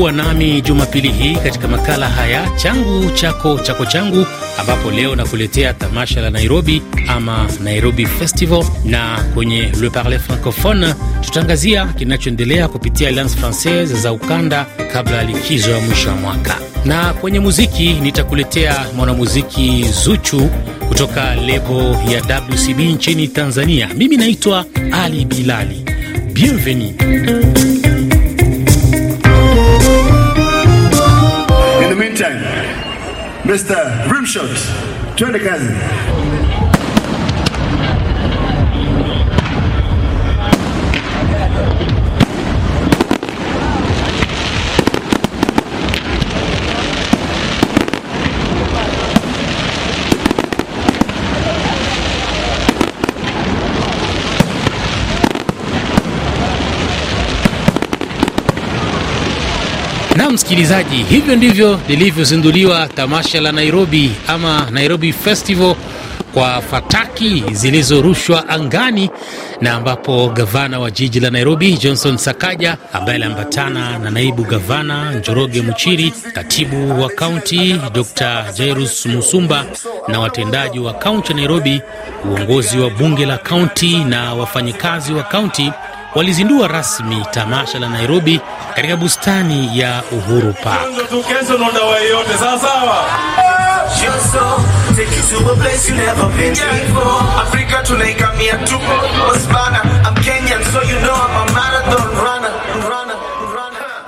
kuwa nami Jumapili hii katika makala haya changu chako chako changu, ambapo leo nakuletea tamasha la Nairobi ama Nairobi Festival, na kwenye Le Parle Francophone tutaangazia kinachoendelea kupitia Alliance Francaise za ukanda kabla ya likizo ya mwisho wa mwaka. Na kwenye muziki nitakuletea mwanamuziki Zuchu kutoka lebo ya WCB nchini Tanzania. Mimi naitwa Ali Bilali. Bienvenue. Mr. Rimshot, twende kazi. Na msikilizaji, hivyo ndivyo lilivyozinduliwa tamasha la Nairobi ama Nairobi Festival kwa fataki zilizorushwa angani na ambapo gavana wa jiji la Nairobi Johnson Sakaja ambaye aliambatana na naibu gavana Njoroge Muchiri, katibu wa kaunti Dr Jairus Musumba na watendaji wa kaunti ya Nairobi, uongozi wa bunge la kaunti na wafanyikazi wa kaunti walizindua rasmi tamasha la Nairobi katika bustani ya Uhuru Park.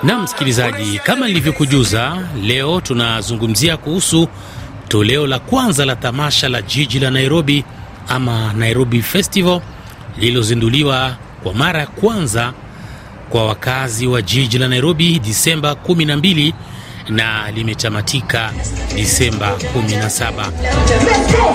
Na msikilizaji, kama nilivyokujuza, leo tunazungumzia kuhusu toleo la kwanza la tamasha la jiji la Nairobi ama Nairobi Festival lililozinduliwa kwa mara ya kwanza kwa wakazi wa jiji la Nairobi Disemba 12 na limetamatika Disemba 17.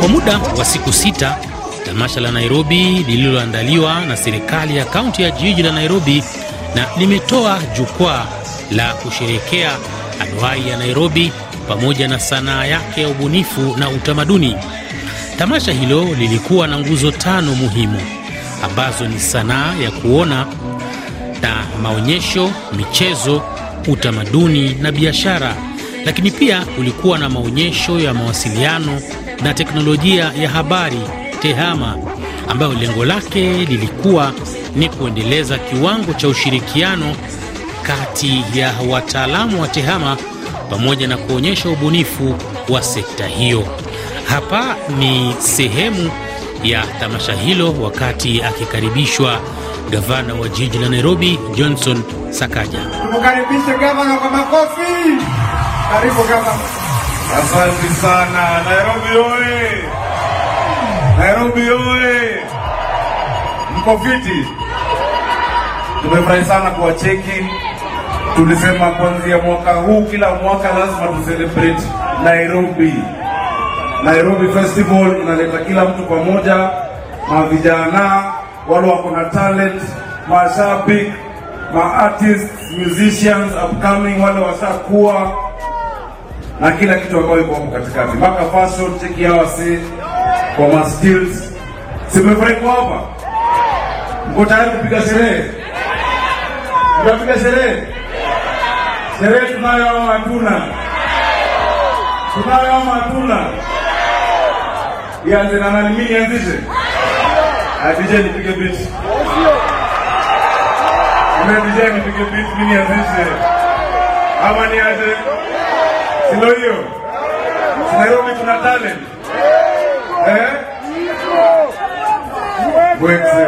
Kwa muda wa siku sita tamasha la Nairobi lililoandaliwa na serikali ya kaunti ya jiji la Nairobi na limetoa jukwaa la kusherekea anuai ya Nairobi pamoja na sanaa yake ya ubunifu na utamaduni. Tamasha hilo lilikuwa na nguzo tano muhimu ambazo ni sanaa ya kuona na maonyesho, michezo, utamaduni na biashara, lakini pia kulikuwa na maonyesho ya mawasiliano na teknolojia ya habari TEHAMA ambayo lengo lake lilikuwa ni kuendeleza kiwango cha ushirikiano kati ya wataalamu wa TEHAMA pamoja na kuonyesha ubunifu wa sekta hiyo. Hapa ni sehemu ya tamasha hilo wakati akikaribishwa gavana wa jiji la Nairobi Johnson Sakaja. Tumkaribishe gavana kwa makofi. Karibu gavana. Asante sana. Nairobi oye! Nairobi oye! Mko fiti? Tumefurahi sana kuwacheki. Tulisema kuanzia mwaka huu, kila mwaka lazima tucelebrate Nairobi. Nairobi Festival inaleta kila mtu pamoja, mavijana wale wako na talent, mashabiki, ma artists, musicians upcoming, wale washakuwa na kila kitu ambayo iko katikati, mpaka fashion, cheki hawa si kwa ma skills. Simefurahi kwa hapa, mko tayari kupiga sherehe? Tunapiga sherehe? Sherehe tunayo ama hatuna? Tunayo ama hatuna? Ianze na nani? Mimi nianzishe? DJ nipige beat. Mimi DJ nipige beat, mimi nianzishe ama nianze? Sio hiyo. Nairobi tuna talent. Eh? Wexe.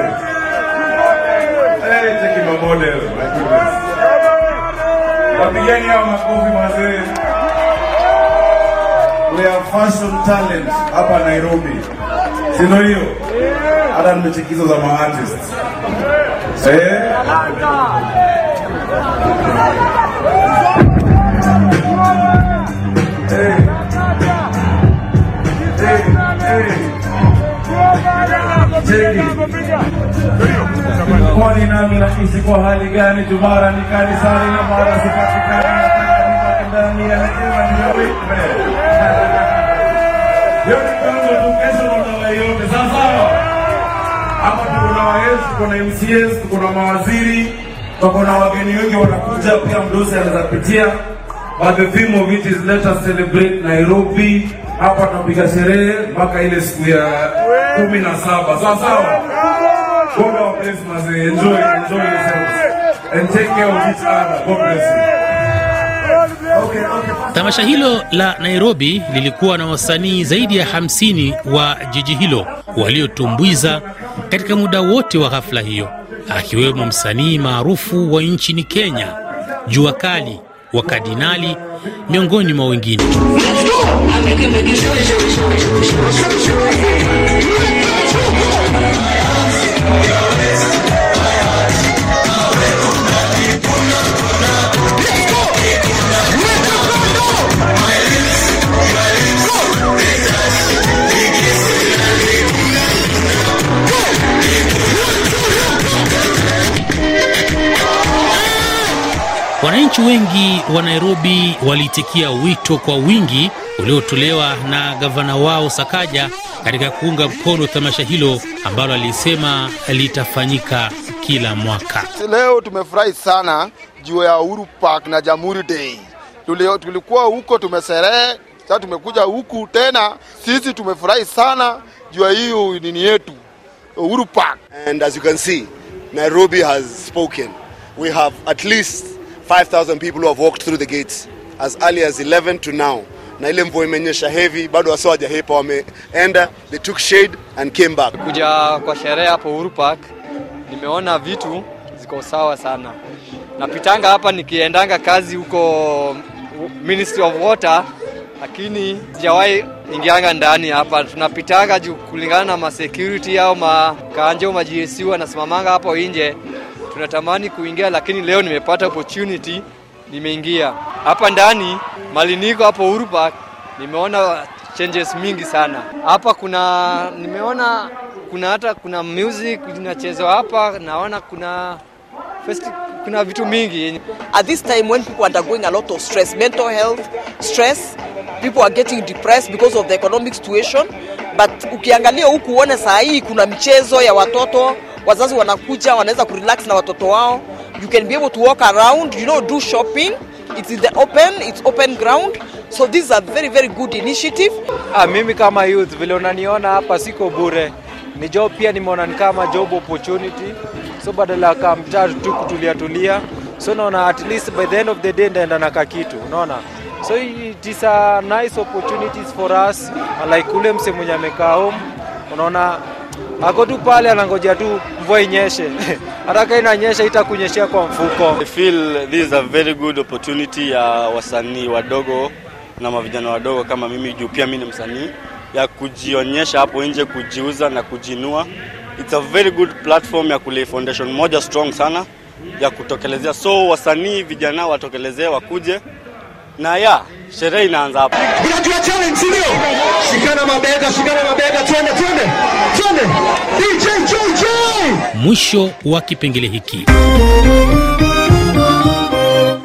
Eh, cheki ma model. My. Wapigeni hao makofi mazee. We have fashion talent hapa Nairobi. Sio hiyo. Hata nimechekizo za ma artists. Eh? Kwani nami naishi kwa hali gani? Jumara ni kanisani na mara sipatikani. ndani ya yote. Sawa sawa. Hapa tuko na waezi, tuko na MCS, tuko na mawaziri, tuko na wageni wengi wanakuja, pia mdosi anaweza pitia. But the celebrate Nairobi. Hapa tunapiga sherehe mpaka ile siku ya kumi na saba. Sawa sawa. God our bless. Enjoy, enjoy yourselves. And take care of each other. God bless you. Tamasha hilo la Nairobi lilikuwa na wasanii zaidi ya 50 wa jiji hilo waliotumbuiza katika muda wote wa ghafla hiyo, akiwemo msanii maarufu wa nchini Kenya, Jua Kali wa Kardinali, miongoni mwa wengine. Wananchi wengi wa Nairobi waliitikia wito kwa wingi uliotolewa na gavana wao Sakaja katika kuunga mkono tamasha hilo ambalo alisema litafanyika kila mwaka. Leo tumefurahi sana juu ya Uhuru Park na Jamhuri Day. Tuli- Tulikuwa huko tumeserehe, sasa tumekuja huku tena. Sisi tumefurahi sana juu ya hiyo nini yetu Uhuru Park. And as you can see, Nairobi has spoken. We have at least 5,000 people who have walked through the gates as early as 11 to now. Na ile mvua imenyesha heavy, bado wasio wajahepa, wameenda, they took shade and came back. kuja kwa sherehe hapo Uhuru Park, nimeona vitu ziko sawa sana. Napitanga hapa nikiendanga kazi huko Ministry of Water, lakini sijawahi ingianga ndani hapa. Tunapitanga juu kulingana na masecurity au makanjo ma GSU wanasimamanga hapo nje, tunatamani kuingia, lakini leo nimepata opportunity, nimeingia hapa ndani. Mali niko hapo Uhuru nimeona changes mingi sana hapa. Kuna nimeona kuna hata kuna music inachezwa hapa, naona kuna festi, kuna vitu mingi at this time when people are undergoing a lot of stress, mental health stress, people are getting depressed because of the economic situation. But ukiangalia huku uone saa hii kuna michezo ya watoto, wazazi wanakuja wanaweza kurelax na watoto wao. You can be able to walk around, you know, do shopping. It's in the open, it's open ground. So this is a very very good initiative. Ah, mimi kama youth vile unaniona hapa siko bure, ni job pia nimeona ni kama job opportunity, so badala ya kaa tu kutulia tulia, so naona at least by the end of the day ndaenda na kakitu, unaona? So it is a nice opportunities for us. Like ule mse mwenye amekaa home, unaona? Ako tu pale anangojea tu mvua inyeshe hata kama inanyesha itakunyeshea kwa mfuko. I feel this is a very good opportunity ya wasanii wadogo na mavijana wadogo kama mimi, juu pia mimi ni msanii, ya kujionyesha hapo nje, kujiuza na kujinua. It's a very good platform ya kule foundation moja strong sana ya kutokelezea. So wasanii vijana watokelezee, wakuje na ya sherehe inaanza hapa. Unajua challenge sio? Shikana mabega, shikana mabega, twende twende. Twende. DJ Joy. Mwisho wa kipengele hiki.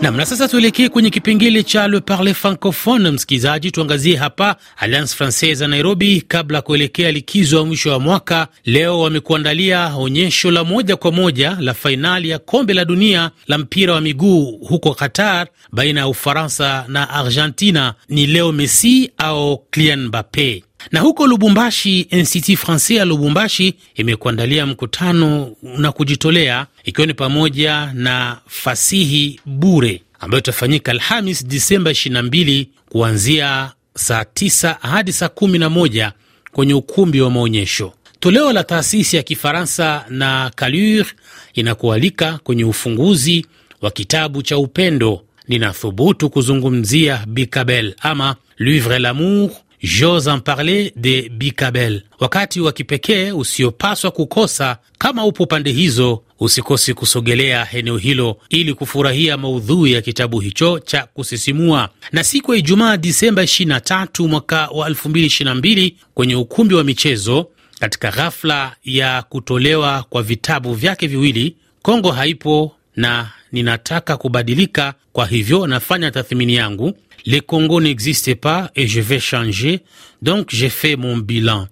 Nam, na sasa tuelekee kwenye kipengele cha Le Parle Francophone. Msikilizaji, tuangazie hapa Alliance Francaise ya Nairobi. Kabla ya kuelekea likizo ya mwisho wa mwaka, leo wamekuandalia onyesho la moja kwa moja la fainali ya kombe la dunia la mpira wa miguu huko Qatar, baina ya Ufaransa na Argentina. Ni leo Messi au Kylian Mbappe na huko Lubumbashi, Institut Francais ya Lubumbashi imekuandalia mkutano na kujitolea ikiwa ni pamoja na fasihi bure ambayo itafanyika Alhamis Disemba 22 kuanzia saa 9 hadi saa 11 kwenye ukumbi wa maonyesho. Toleo la taasisi ya Kifaransa na Kalur inakualika kwenye ufunguzi wa kitabu cha upendo ninathubutu kuzungumzia Bikabel ama Livre l'amour J'ose en parler de Bikabel, wakati wa kipekee usiopaswa kukosa. Kama upo pande hizo, usikosi kusogelea eneo hilo ili kufurahia maudhui ya kitabu hicho cha kusisimua. Na siku ya Ijumaa Disemba 23 mwaka wa 2022 kwenye ukumbi wa michezo, katika ghafla ya kutolewa kwa vitabu vyake viwili, Kongo haipo na ninataka kubadilika, kwa hivyo nafanya tathmini yangu. Le Congo n'existe pas et je vais changer donc j'ai fait mon bilan,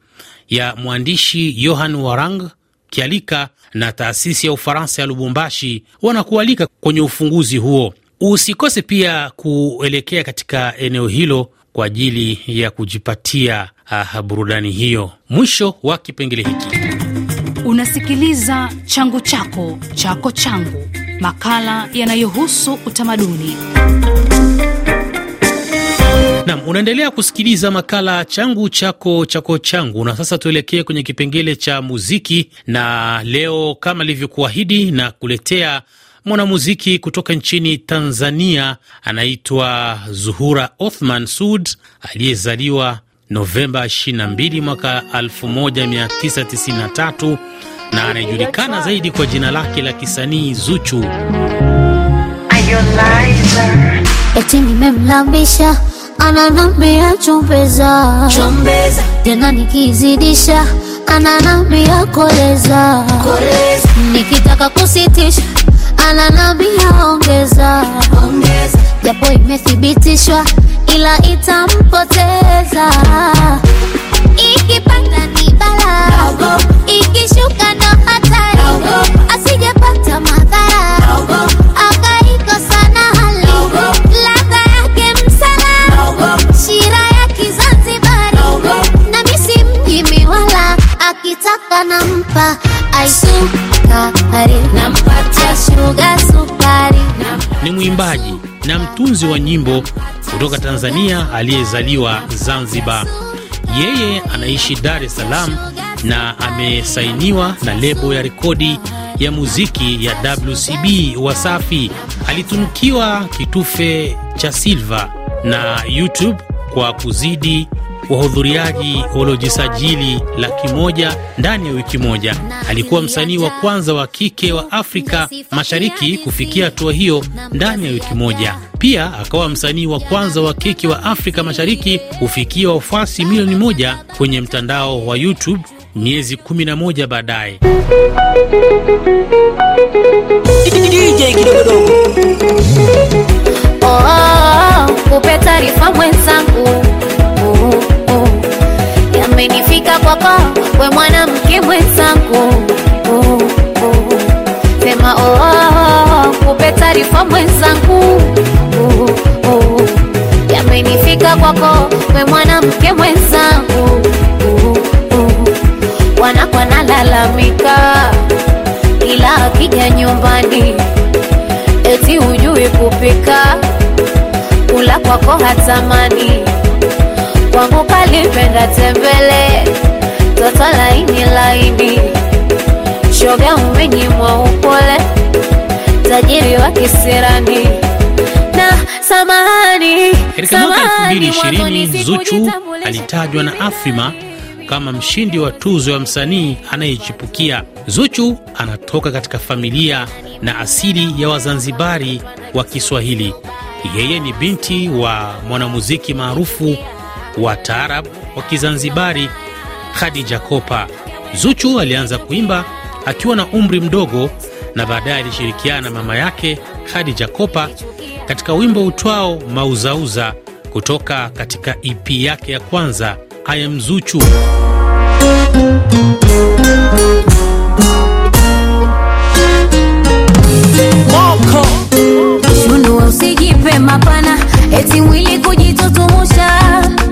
ya mwandishi Johan Warang Kialika na taasisi ya Ufaransa ya Lubumbashi wanakualika kwenye ufunguzi huo. Usikose pia kuelekea katika eneo hilo kwa ajili ya kujipatia ah, burudani hiyo. Mwisho wa kipengele hiki. Unasikiliza changu chako chako changu, makala yanayohusu utamaduni. Nam, unaendelea kusikiliza makala changu chako chako changu, na sasa tuelekee kwenye kipengele cha muziki, na leo kama ilivyokuahidi na kuletea mwanamuziki kutoka nchini Tanzania anaitwa Zuhura Othman Sud aliyezaliwa Novemba 22 mwaka 1993 na anayejulikana zaidi kwa jina lake la kisanii Zuchu. Eti nimemlambisha ananambia chombeza, chombeza. Tena nikizidisha ananambia koleza, koleza. Nikitaka kusitisha ananambia ongeza, ongeza. Japo imethibitishwa ila itampoteza mwimbaji na mtunzi wa nyimbo kutoka Tanzania aliyezaliwa Zanzibar. Yeye anaishi Dar es Salaam na amesainiwa na lebo ya rekodi ya muziki ya WCB Wasafi. Alitunukiwa kitufe cha silva na YouTube kwa kuzidi wahudhuriaji waliojisajili laki moja ndani ya wiki moja. Alikuwa msanii wa kwanza wa kike wa Afrika Mashariki kufikia hatua hiyo ndani ya wiki moja. Pia akawa msanii wa kwanza wa kike wa Afrika Mashariki kufikia wafuasi milioni moja kwenye mtandao wa YouTube miezi 11 baadaye. Oh, mwanamke mwenzangu oh, oh. Sema oh, oh, kupe taarifa mwenzangu. Yamenifika kwako we mwanamke mwenzangu oh, oh. Wanakwa nalalamika ila akija nyumbani eti hujui kupika, kula kwako hatamani, kwangu kalipenda tembele, toto laini laini, shoga umenyimwa upole, tajiri wa kisirani na samahani, Katika mwaka samahani, mwanzo 2020 Zuchu alitajwa na Afrima kama mshindi wa tuzo ya msanii anayechipukia. Zuchu anatoka katika familia na asili ya Wazanzibari wa Kiswahili. Yeye ni binti wa mwanamuziki maarufu wa taarab wa Kizanzibari Khadija Kopa. Zuchu alianza kuimba akiwa na umri mdogo na baadaye alishirikiana na mama yake Khadija Kopa katika wimbo utwao Mauzauza kutoka katika EP yake ya kwanza I am Zuchu. Mapana, eti mwili kujitutumusha,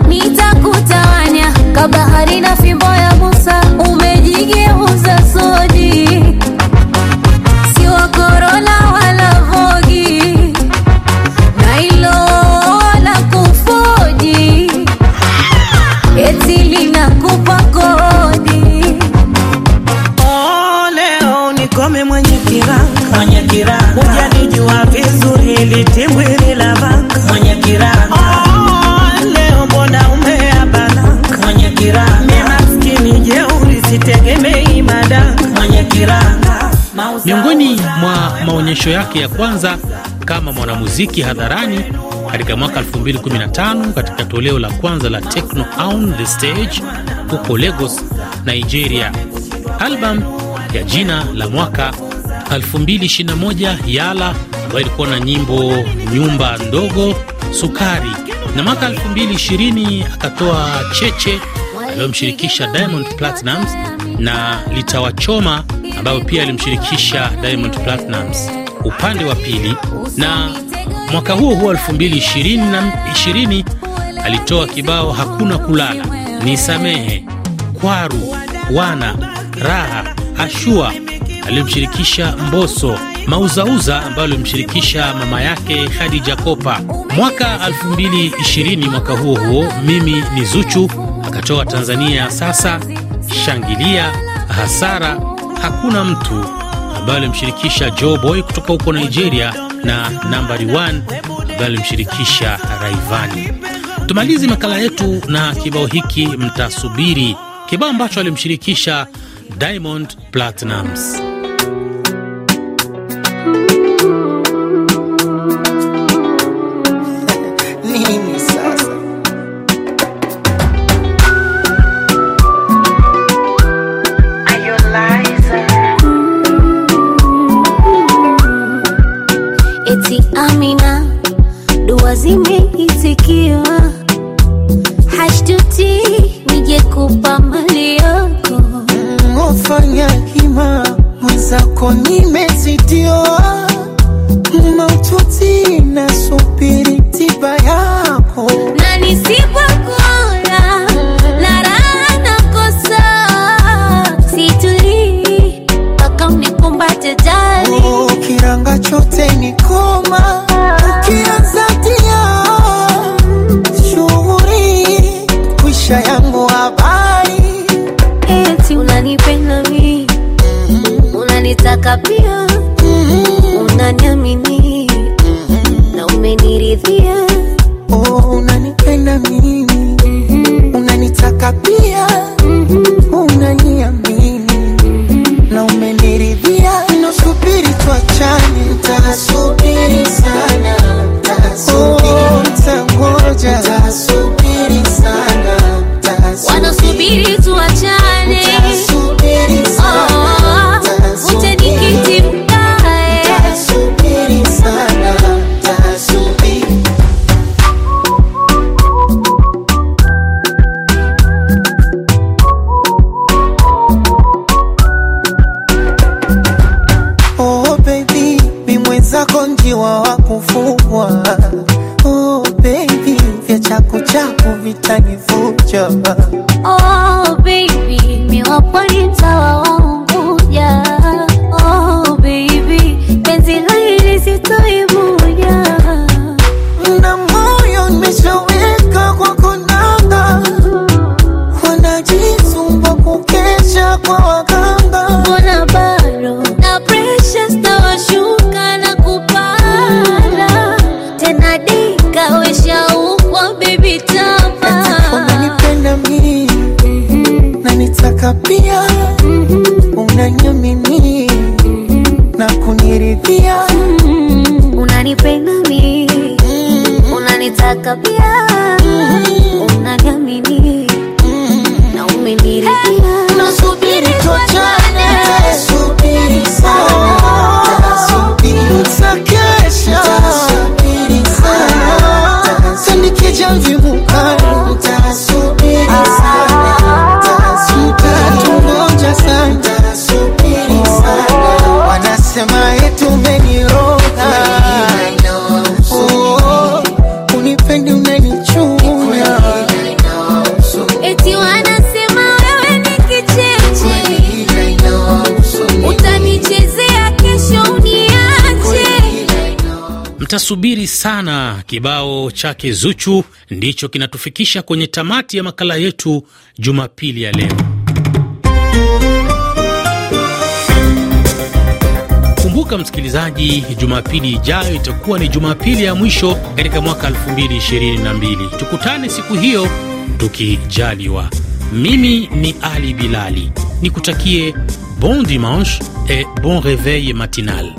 nitakutawanya kabahari na fimbo ya Musa, umejigeuza soji, maonyesho yake ya kwanza kama mwanamuziki hadharani katika mwaka 2015 katika toleo la kwanza la Techno on the Stage huko Lagos, Nigeria. Album ya jina la mwaka 2021 Yala ambayo ilikuwa na nyimbo nyumba ndogo, sukari, na mwaka 2020 akatoa cheche aliyomshirikisha Diamond Platnumz na litawachoma ambayo pia alimshirikisha Diamond Platnumz upande wa pili, na mwaka huo huo 2020 alitoa kibao hakuna kulala, nisamehe, kwaru, wana, raha, ashua aliyomshirikisha Mboso, mauzauza ambayo alimshirikisha mama yake Khadija Kopa. Mwaka 2020 mwaka huo huo, mimi ni Zuchu akatoa Tanzania sasa, shangilia, hasara, hakuna mtu ambayo alimshirikisha Joe Boy kutoka huko Nigeria na nambari 1 ambayo alimshirikisha Raivani. Tumalizi makala yetu na kibao hiki, mtasubiri, kibao ambacho alimshirikisha Diamond Platnumz. Amina, dua zimeitikiwa, hashtuti nije kupa mali yako. Ofanya hima mwenzako nimezidiwa, maututi nasubiri tiba kiranga Mtasubiri sana. Kibao chake Zuchu ndicho kinatufikisha kwenye tamati ya makala yetu Jumapili ya leo. Kumbuka msikilizaji, Jumapili ijayo itakuwa ni Jumapili ya mwisho katika mwaka 2022. Tukutane siku hiyo tukijaliwa. Mimi ni Ali Bilali, nikutakie bon dimanche et bon reveil matinal.